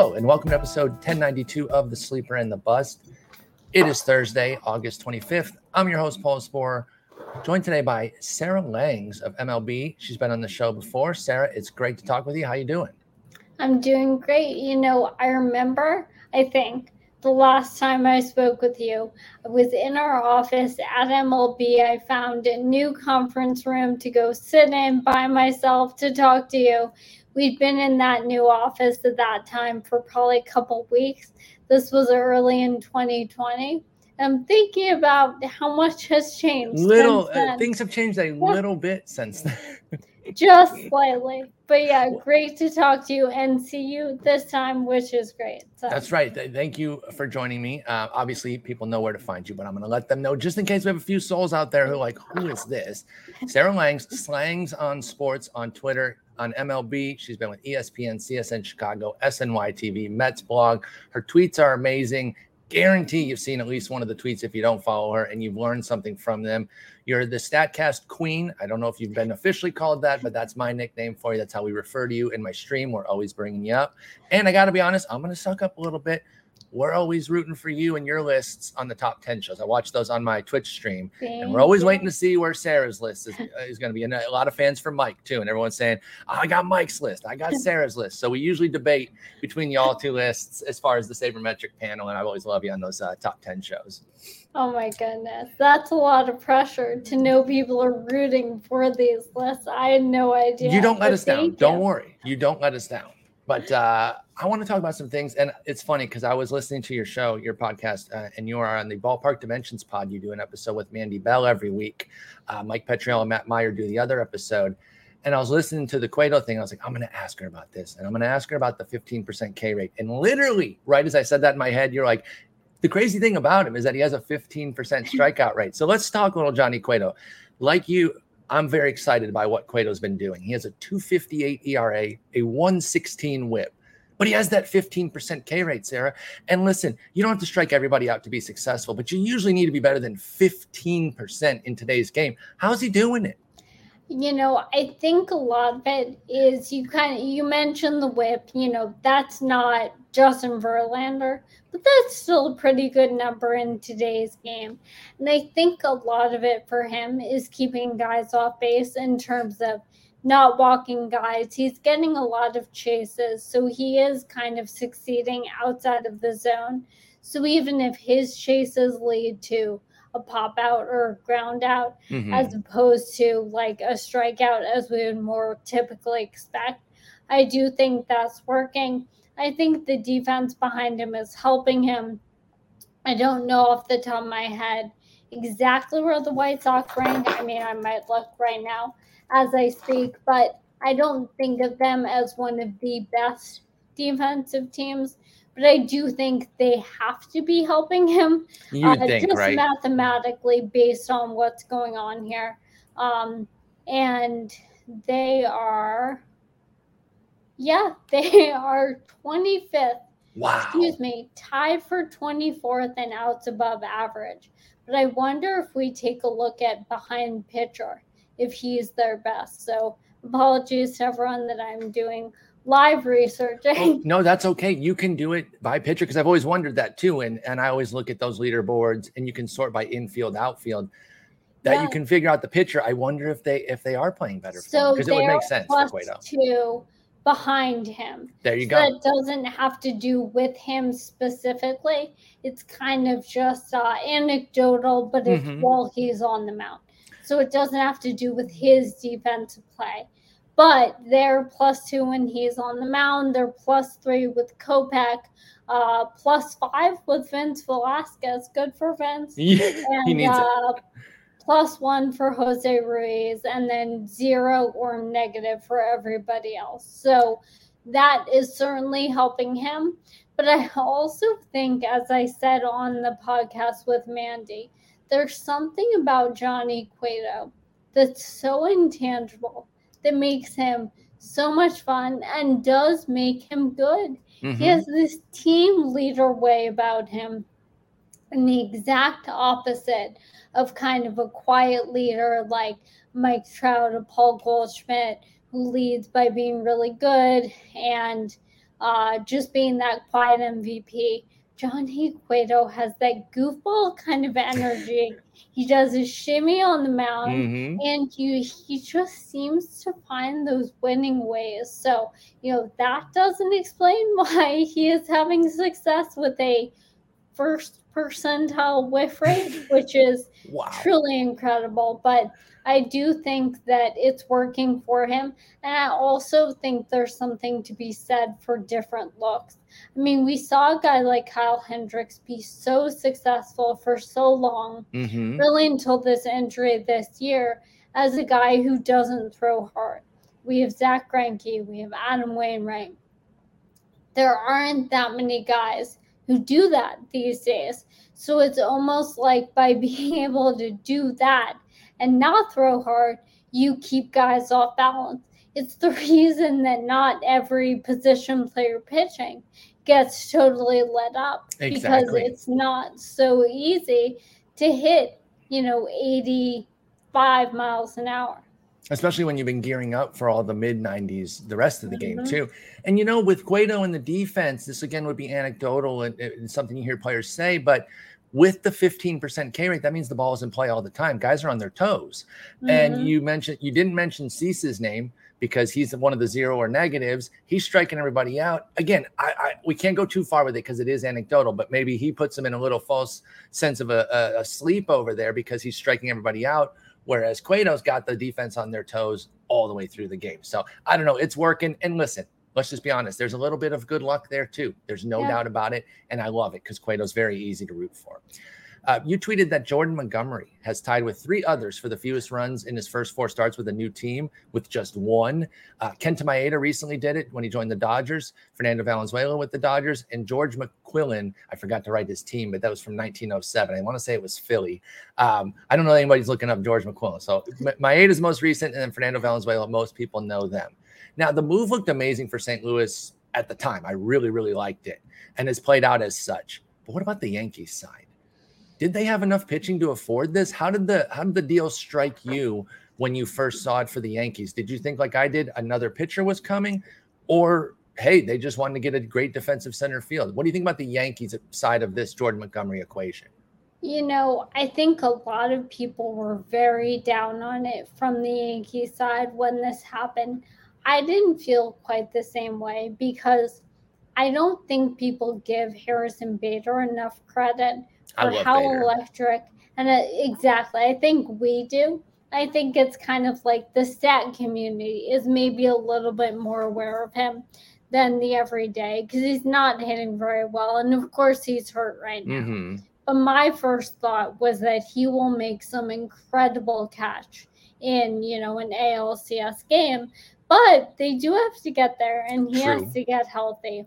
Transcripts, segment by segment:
Hello, and welcome to episode 1092 of The Sleeper and the Bust. It is Thursday, August 25th. I'm your host, Paul Sporer, joined today by Sarah Langs of MLB. She's been on the show before. Sarah, it's great to talk with you. How you doing? I'm doing great. You know, I remember, I think, the last time I spoke with you, I was in our office at MLB. I found a new conference room to go sit in by myself to talk to you. We'd been in that new office at that time for probably a couple weeks. This was early in 2020. I'm thinking about how much has changed. Little uh, things have changed a little bit since then. Just slightly. But yeah, great to talk to you and see you this time, which is great. So. That's right. Thank you for joining me. Uh, obviously, people know where to find you, but I'm going to let them know just in case we have a few souls out there who are like, who is this? Sarah Langs, Slangs on Sports on Twitter, on MLB. She's been with ESPN, CSN Chicago, SNY TV, Mets blog. Her tweets are amazing guarantee you've seen at least one of the tweets if you don't follow her and you've learned something from them. You're the StatCast Queen. I don't know if you've been officially called that, but that's my nickname for you. That's how we refer to you in my stream. We're always bringing you up. And I got to be honest, I'm going to suck up a little bit we're always rooting for you and your lists on the top 10 shows. I watch those on my Twitch stream, Thank and we're always you. waiting to see where Sarah's list is, is going to be. And a lot of fans for Mike, too. And everyone's saying, oh, I got Mike's list, I got Sarah's list. So we usually debate between y'all two lists as far as the sabermetric panel. And I always love you on those uh, top 10 shows. Oh my goodness. That's a lot of pressure to know people are rooting for these lists. I had no idea. You don't let us down. You. Don't worry. You don't let us down. But uh, I want to talk about some things. And it's funny because I was listening to your show, your podcast, uh, and you are on the Ballpark Dimensions pod. You do an episode with Mandy Bell every week. Uh, Mike Petriello and Matt Meyer do the other episode. And I was listening to the Cueto thing. I was like, I'm going to ask her about this. And I'm going to ask her about the 15% K rate. And literally, right as I said that in my head, you're like, the crazy thing about him is that he has a 15% strikeout rate. So let's talk a little Johnny Cueto. Like you, I'm very excited by what Cueto's been doing. He has a 258 ERA, a 116 whip, but he has that 15% K rate, Sarah. And listen, you don't have to strike everybody out to be successful, but you usually need to be better than 15% in today's game. How's he doing it? You know, I think a lot of it is you kind of you mentioned the whip. You know, that's not Justin Verlander, but that's still a pretty good number in today's game. And I think a lot of it for him is keeping guys off base in terms of not walking guys. He's getting a lot of chases, so he is kind of succeeding outside of the zone. So even if his chases lead to a pop out or a ground out mm-hmm. as opposed to like a strikeout as we would more typically expect. I do think that's working. I think the defense behind him is helping him. I don't know off the top of my head exactly where the White Sox rank. I mean, I might look right now as I speak, but I don't think of them as one of the best defensive teams but I do think they have to be helping him. You uh, think, just right? mathematically, based on what's going on here. Um, and they are, yeah, they are 25th. Wow. Excuse me, tied for 24th and outs above average. But I wonder if we take a look at behind pitcher, if he's their best. So apologies to everyone that I'm doing live researching. Oh, no, that's okay. You can do it by pitcher because I've always wondered that too. And and I always look at those leaderboards and you can sort by infield, outfield. That yeah. you can figure out the pitcher. I wonder if they if they are playing better so because it would make sense for Cueto. Two behind him. There you so go. That doesn't have to do with him specifically. It's kind of just uh, anecdotal, but it's mm-hmm. while he's on the mound. So it doesn't have to do with his defensive play but they're plus two when he's on the mound. They're plus three with Kopech, uh, plus five with Vince Velasquez. Good for Vince. Yeah, and, he needs uh, it. Plus one for Jose Ruiz, and then zero or negative for everybody else. So that is certainly helping him. But I also think, as I said on the podcast with Mandy, there's something about Johnny Cueto that's so intangible that makes him so much fun and does make him good. Mm-hmm. He has this team leader way about him, and the exact opposite of kind of a quiet leader like Mike Trout or Paul Goldschmidt, who leads by being really good and uh, just being that quiet MVP. Johnny Cueto has that goofball kind of energy. he does a shimmy on the mound, mm-hmm. and he he just seems to find those winning ways. So you know that doesn't explain why he is having success with a first percentile whiff rate, which is wow. truly incredible. But I do think that it's working for him. And I also think there's something to be said for different looks. I mean, we saw a guy like Kyle Hendricks be so successful for so long, mm-hmm. really until this injury this year, as a guy who doesn't throw hard. We have Zack Greinke, we have Adam Wainwright. There aren't that many guys who do that these days. So it's almost like by being able to do that and not throw hard, you keep guys off balance. It's the reason that not every position player pitching gets totally let up exactly. because it's not so easy to hit, you know, 85 miles an hour. Especially when you've been gearing up for all the mid 90s, the rest of the mm-hmm. game, too. And, you know, with Guido in the defense, this again would be anecdotal and, and something you hear players say, but with the 15% K rate, that means the ball is in play all the time. Guys are on their toes. Mm-hmm. And you mentioned you didn't mention Cease's name because he's one of the zero or negatives. He's striking everybody out. Again, I, I we can't go too far with it because it is anecdotal, but maybe he puts them in a little false sense of a, a, a sleep over there because he's striking everybody out. Whereas Cueto's got the defense on their toes all the way through the game. So I don't know. It's working. And listen, let's just be honest. There's a little bit of good luck there too. There's no yeah. doubt about it, and I love it because Cueto's very easy to root for. Uh, you tweeted that Jordan Montgomery has tied with three others for the fewest runs in his first four starts with a new team, with just one. Uh, Kenta Maeda recently did it when he joined the Dodgers. Fernando Valenzuela with the Dodgers, and George McQuillan. I forgot to write his team, but that was from 1907. I want to say it was Philly. Um, I don't know anybody's looking up George McQuillan. So Maeda's most recent, and then Fernando Valenzuela. Most people know them. Now, the move looked amazing for St. Louis at the time. I really, really liked it and has played out as such. But what about the Yankees side? Did they have enough pitching to afford this? How did the how did the deal strike you when you first saw it for the Yankees? Did you think like I did another pitcher was coming or hey, they just wanted to get a great defensive center field? What do you think about the Yankees side of this Jordan Montgomery equation? You know, I think a lot of people were very down on it from the Yankees side when this happened. I didn't feel quite the same way because I don't think people give Harrison Bader enough credit for how Bader. electric and uh, exactly. I think we do. I think it's kind of like the stat community is maybe a little bit more aware of him than the everyday because he's not hitting very well. And of course, he's hurt right now. Mm-hmm. But my first thought was that he will make some incredible catch in, you know, an ALCS game but they do have to get there, and he True. has to get healthy.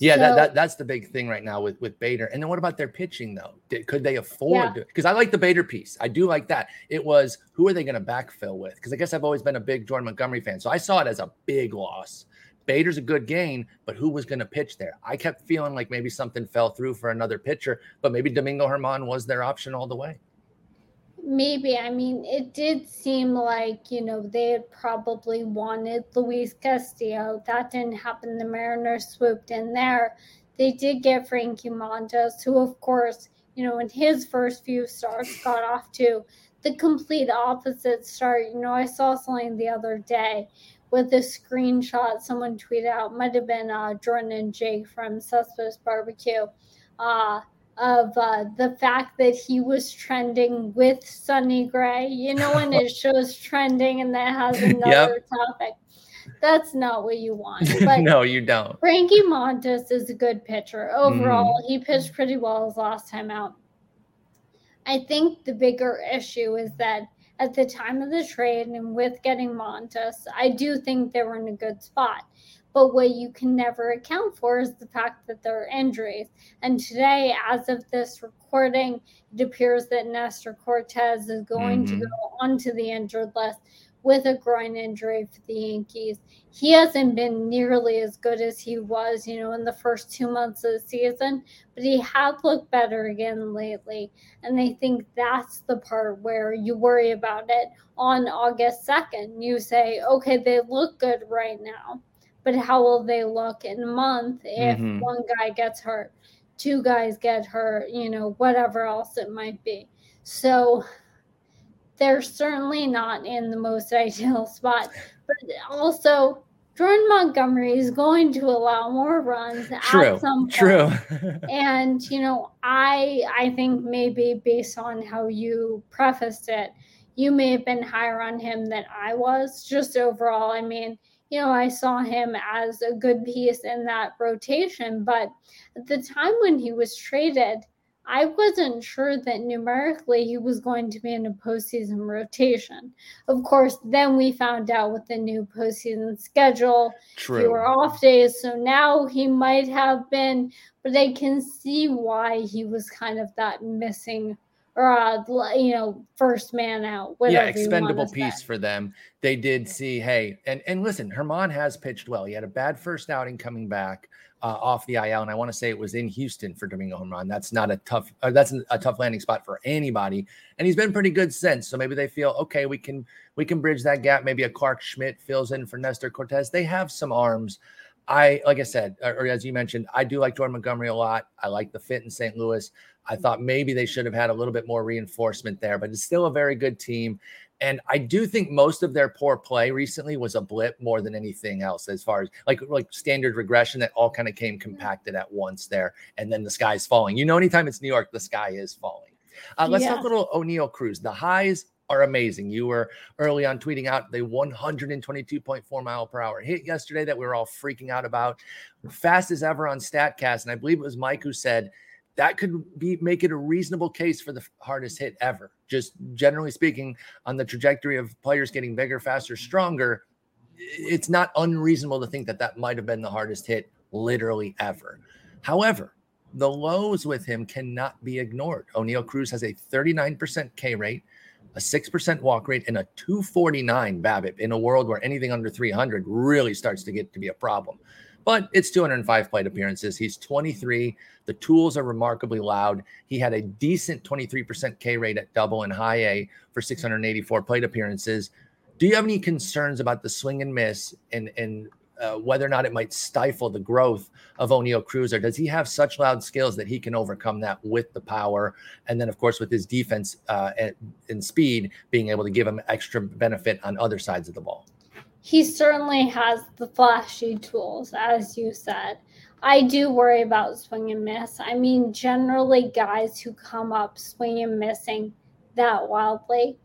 Yeah, so, that, that that's the big thing right now with with Bader. And then what about their pitching though? Did, could they afford yeah. Because I like the Bader piece. I do like that. It was who are they going to backfill with? Because I guess I've always been a big Jordan Montgomery fan, so I saw it as a big loss. Bader's a good gain, but who was going to pitch there? I kept feeling like maybe something fell through for another pitcher, but maybe Domingo Germán was their option all the way. Maybe. I mean, it did seem like, you know, they had probably wanted Luis Castillo. That didn't happen. The Mariners swooped in there. They did get Frankie Montas, who, of course, you know, in his first few starts got off to the complete opposite start. You know, I saw something the other day with a screenshot someone tweeted out, might have been uh, Jordan and Jake from Cespedes Barbecue. Uh, of uh, the fact that he was trending with Sonny Gray. You know, when it shows trending and that has another yep. topic. That's not what you want. But no, you don't. Frankie Montas is a good pitcher. Overall, mm. he pitched pretty well his last time out. I think the bigger issue is that at the time of the trade and with getting Montas, I do think they were in a good spot. But what you can never account for is the fact that there are injuries. And today, as of this recording, it appears that Nestor Cortes is going mm-hmm. to go onto the injured list with a groin injury for the Yankees. He hasn't been nearly as good as he was, you know, in the first two months of the season, but he has looked better again lately. And I think that's the part where you worry about it on August 2nd. You say, okay, they look good right now but how will they look in a month if mm-hmm. one guy gets hurt, two guys get hurt, you know, whatever else it might be. So they're certainly not in the most ideal spot, but also Jordan Montgomery is going to allow more runs true, at some point. True. and you know, I I think maybe based on how you prefaced it, you may have been higher on him than I was. Just overall, I mean, you know, I saw him as a good piece in that rotation, but at the time when he was traded, I wasn't sure that numerically he was going to be in a postseason rotation. Of course, then we found out with the new postseason schedule, True. fewer off days. So now he might have been, but I can see why he was kind of that missing or uh, you know first man out. Yeah, expendable piece for them. They did see, hey, and and listen, Germán has pitched well. He had a bad first outing coming back uh, off the IL, and I want to say it was in Houston for Domingo Germán. That's not a tough. Uh, that's a tough landing spot for anybody, and he's been pretty good since. So maybe they feel okay. We can we can bridge that gap. Maybe a Clarke Schmidt fills in for Nestor Cortes. They have some arms. I like I said, or, as you mentioned, I do like Jordan Montgomery a lot. I like the fit in St. Louis. I thought maybe they should have had a little bit more reinforcement there, but it's still a very good team. And I do think most of their poor play recently was a blip more than anything else, as far as like like standard regression that all kind of came compacted at once there, and then the sky's falling. You know, anytime it's New York, the sky is falling. Uh, let's yeah. talk a little Oneil Cruz. The highs are amazing. You were early on tweeting out the 122.4 mile per hour hit yesterday that we were all freaking out about, fastest ever on Statcast, and I believe it was Mike who said that could be make it a reasonable case for the hardest hit ever. Just generally speaking, on the trajectory of players getting bigger, faster, stronger, it's not unreasonable to think that that might have been the hardest hit literally ever. However, the lows with him cannot be ignored. Oneil Cruz has a 39% K rate, a 6% walk rate, and a 249 BABIP in a world where anything under 300 really starts to get to be a problem but it's 205 plate appearances. He's 23. The tools are remarkably loud. He had a decent 23% K rate at double and high A for 684 plate appearances. Do you have any concerns about the swing and miss and, and uh, whether or not it might stifle the growth of Oneil Cruz, or does he have such loud skills that he can overcome that with the power? And then, of course, with his defense uh, and, and speed, being able to give him extra benefit on other sides of the ball he certainly has the flashy tools, as you said. I do worry about swing and miss. I mean, generally, guys who come up swing and missing that wildly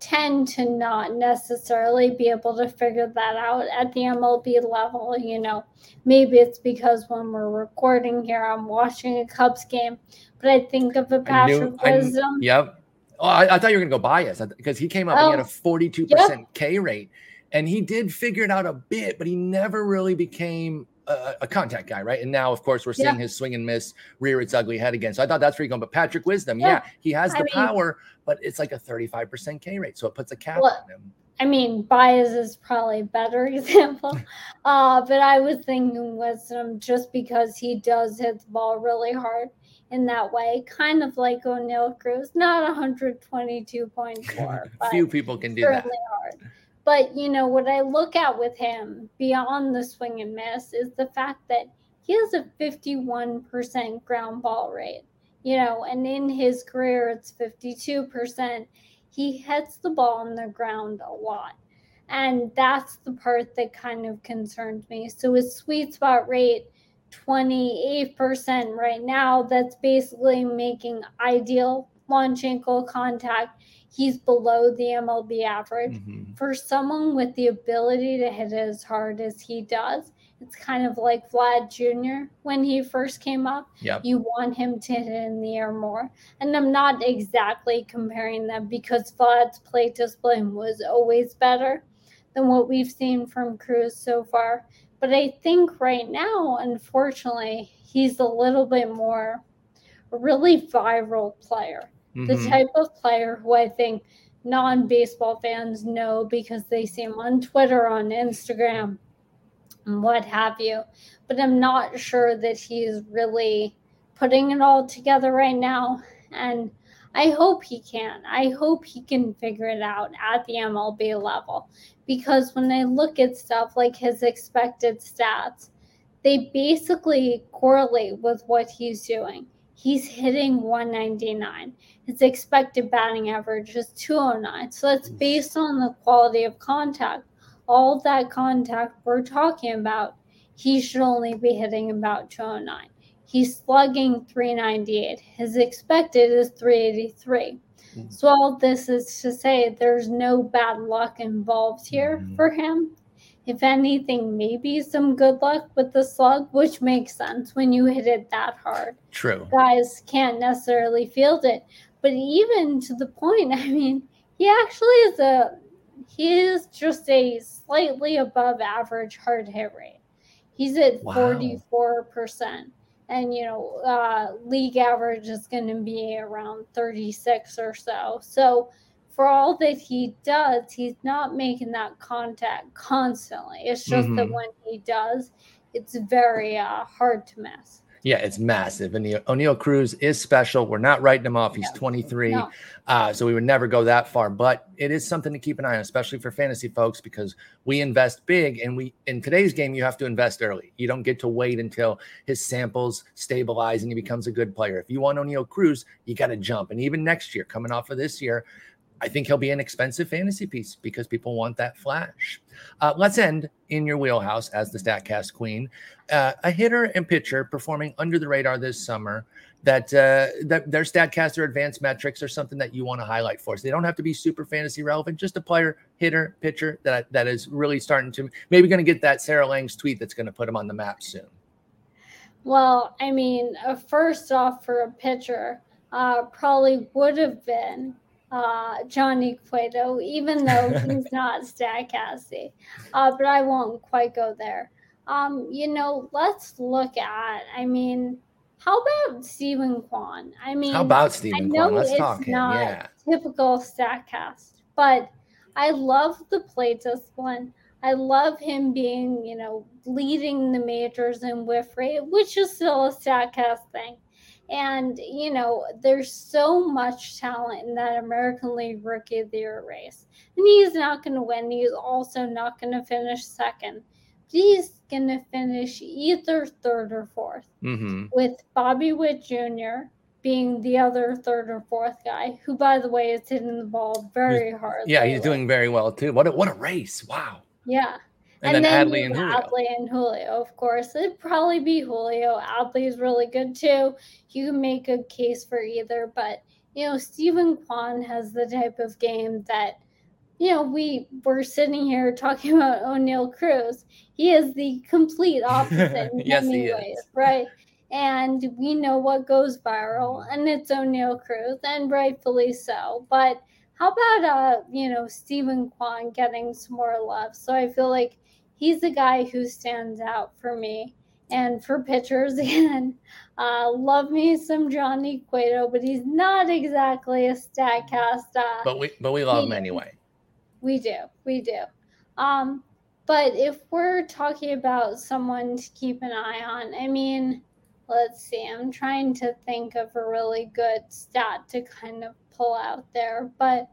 tend to not necessarily be able to figure that out at the MLB level. You know, maybe it's because when we're recording here, I'm watching a Cubs game, but I think of a Patrick Wisdom. Yep. Oh, I, I, thought you were going to go Báez because he came up oh, and he had a 42% yep. K rate and he did figure it out a bit, but he never really became a, a contact guy, right? And now, of course, we're seeing yeah. his swing and miss rear its ugly head again. So I thought that's where you're going. But Patrick Wisdom, yeah, yeah he has the I power, mean, but it's like a 35% K rate, so it puts a cap well, on him. I mean, Báez is probably a better example. Uh, but I was thinking Wisdom just because he does hit the ball really hard in that way, kind of like Oneil Cruz, not 122.4. Few people can do that. Hard. But you know what I look at with him beyond the swing and miss is the fact that he has a 51% ground ball rate. You know, and in his career it's 52%. He hits the ball on the ground a lot. And that's the part that kind of concerns me. So his sweet spot rate 28% right now, that's basically making ideal launch angle contact he's below the MLB average. Mm-hmm. For someone with the ability to hit as hard as he does, it's kind of like Vlad Jr. when he first came up. Yep. You want him to hit in the air more. And I'm not exactly comparing them because Vlad's plate discipline was always better than what we've seen from Cruz so far. But I think right now, unfortunately, he's a little bit more really viral player the mm-hmm. type of player who I think non baseball fans know because they see him on Twitter, on Instagram, and what have you. But I'm not sure that he's really putting it all together right now. And I hope he can. I hope he can figure it out at the MLB level because when I look at stuff like his expected stats, they basically correlate with what he's doing. He's hitting 199. His expected batting average is 209. So that's based on the quality of contact. All that contact we're talking about, he should only be hitting about 209. He's slugging 398. His expected is 383. Mm-hmm. So all this is to say there's no bad luck involved here mm-hmm. for him. If anything, maybe some good luck with the slug, which makes sense when you hit it that hard. True. Guys can't necessarily field it. But even to the point, I mean, he actually is a he is just a slightly above average hard hit rate. He's at forty four percent and you know uh, league average is going to be around 36 or so so for all that he does he's not making that contact constantly it's just mm-hmm. that when he does it's very uh, hard to miss yeah, it's massive. And Oneil Cruz is special. We're not writing him off. He's 23. No. Uh, so we would never go that far. But it is something to keep an eye on, especially for fantasy folks, because we invest big. And we in today's game, you have to invest early. You don't get to wait until his samples stabilize and he becomes a good player. If you want Oneil Cruz, you got to jump. And even next year, coming off of this year, I think he'll be an expensive fantasy piece because people want that flash. Uh, let's end in your wheelhouse as the Statcast queen. Uh, a hitter and pitcher performing under the radar this summer that uh, that their Statcaster advanced metrics are something that you want to highlight for us. They don't have to be super fantasy relevant, just a player, hitter, pitcher that that is really starting to maybe going to get that Sarah Langs tweet that's going to put him on the map soon. Well, I mean, uh, first off, for a pitcher, uh, probably would have been uh, Johnny Cueto, even though he's not Statcasty. Uh, but I won't quite go there. Um, you know, let's look at, I mean, how about Steven Kwan? I mean, how about Steven Kwan? Let's talk him. Yeah. Typical Statcast, but I love the play discipline. I love him being, you know, leading the majors in whiff rate, which is still a Statcast thing. And, you know, there's so much talent in that American League Rookie of the Year race. And he's not going to win. He's also not going to finish second. He's going to finish either third or 4th mm-hmm. with Bobby Witt Jr. being the other third or fourth guy, who, by the way, is hitting the ball very hard. Yeah, lately. he's doing very well, too. What a, what a race. Wow. Yeah. And, and then, then Adley and Julio. Adley and Julio, of course. It'd probably be Julio. Adley is really good too. You can make a case for either, but you know, Steven Kwan has the type of game that, you know, we were sitting here talking about Oneil Cruz. He is the complete opposite in yes, many ways, is. right? And we know what goes viral, and it's Oneil Cruz, and rightfully so. But how about uh, you know, Steven Kwan getting some more love? So I feel like he's the guy who stands out for me. And for pitchers, again, uh, love me some Johnny Cueto, but he's not exactly a Statcast. Uh, but we but we love him anyway. We do, we do. Um, but if we're talking about someone to keep an eye on, I mean, let's see. I'm trying to think of a really good stat to kind of pull out there, but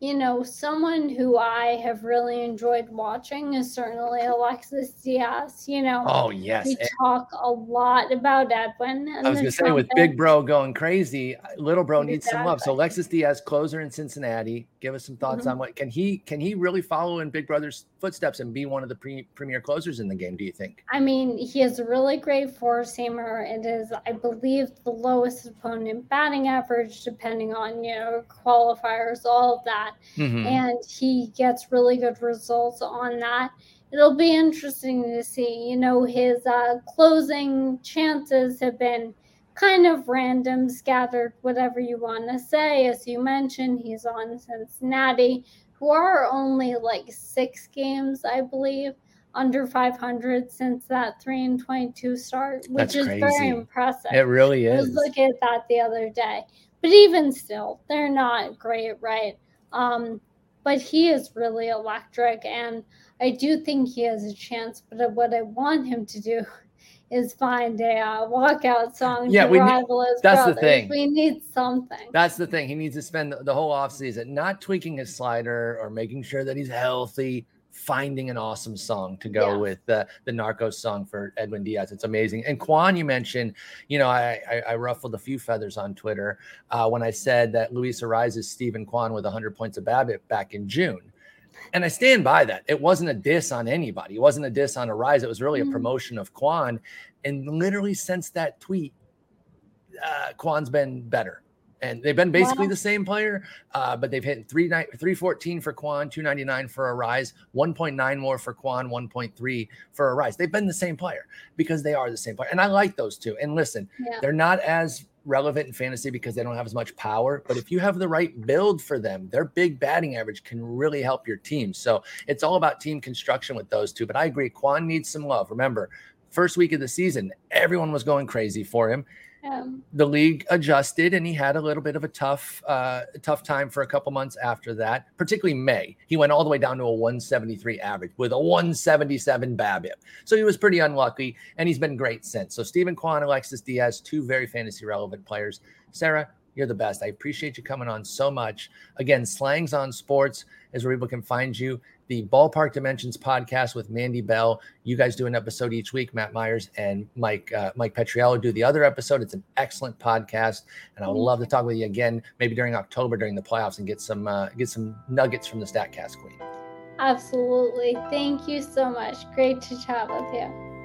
you know, someone who I have really enjoyed watching is certainly Alexis Diaz. You know, oh yes, we talk a lot about Edwin. I was going to say with Big Bro going crazy, Little Bro needs some love. So Alexis Diaz, closer in Cincinnati, give us some thoughts mm-hmm. on what can he can he really follow in Big Brother's footsteps and be one of the pre- premier closers in the game? Do you think? I mean, he has a really great four seamer. It is, I believe, the lowest opponent batting average, depending on you know qualifiers, all of that that. Mm-hmm. And he gets really good results on that. It'll be interesting to see. You know, his uh, closing chances have been kind of random, scattered, whatever you want to say. As you mentioned, he's on Cincinnati, who are only like six games, I believe, under 500 since that 3 and 22 start, which That's is crazy. very impressive. It really is. I was looking at that the other day. But even still, they're not great, right? Um, but he is really electric. And I do think he has a chance, but what I want him to do is find a uh, walkout song yeah, we rival need, that's brothers. the thing. We need something. That's the thing. He needs to spend the, the whole offseason not tweaking his slider or making sure that he's healthy, finding an awesome song to go Yeah. with the the Narcos song for Edwin Diaz. It's amazing. And Kwan, you mentioned, you know, I I, I ruffled a few feathers on Twitter uh, when I said that Luis is Steven Kwan with 100 points of BABIP back in June. And I stand by that. It wasn't a diss on anybody. It wasn't a diss on Arraez. It was really a Mhm. promotion of Kwan. And literally since that tweet, uh, Kwan's been better. And they've been basically Wow. the same player, uh, but they've hit three ni- 314 for Kwan, 299 for Arraez, 1.9 more for Kwan, 1.3 for Arraez. They've been the same player because they are the same player. And I like those two. And listen, Yeah. they're not as relevant in fantasy because they don't have as much power. But if you have the right build for them, their big batting average can really help your team. So it's all about team construction with those two. But I agree, Kwan needs some love. Remember, first week of the season, everyone was going crazy for him. The league adjusted, and he had a little bit of a tough, uh, tough time for a couple months after that. Particularly May, he went all the way down to a 173 average with a 177 BABIP. So he was pretty unlucky, and he's been great since. So Steven Kwan, Alexis Diaz, two very fantasy relevant players. Sarah, you're the best. I appreciate you coming on so much. Again, Slangs on Sports is where people can find you. The Ballpark Dimensions podcast with Mandy Bell. You guys do an episode each week. Matt Myers and Mike uh, Mike Petriello do the other episode. It's an excellent podcast, and I would love to talk with you again, maybe during October during the playoffs, and get some uh, get some nuggets from the Statcast Queen. absolutely. Thank you so much. Great to chat with you.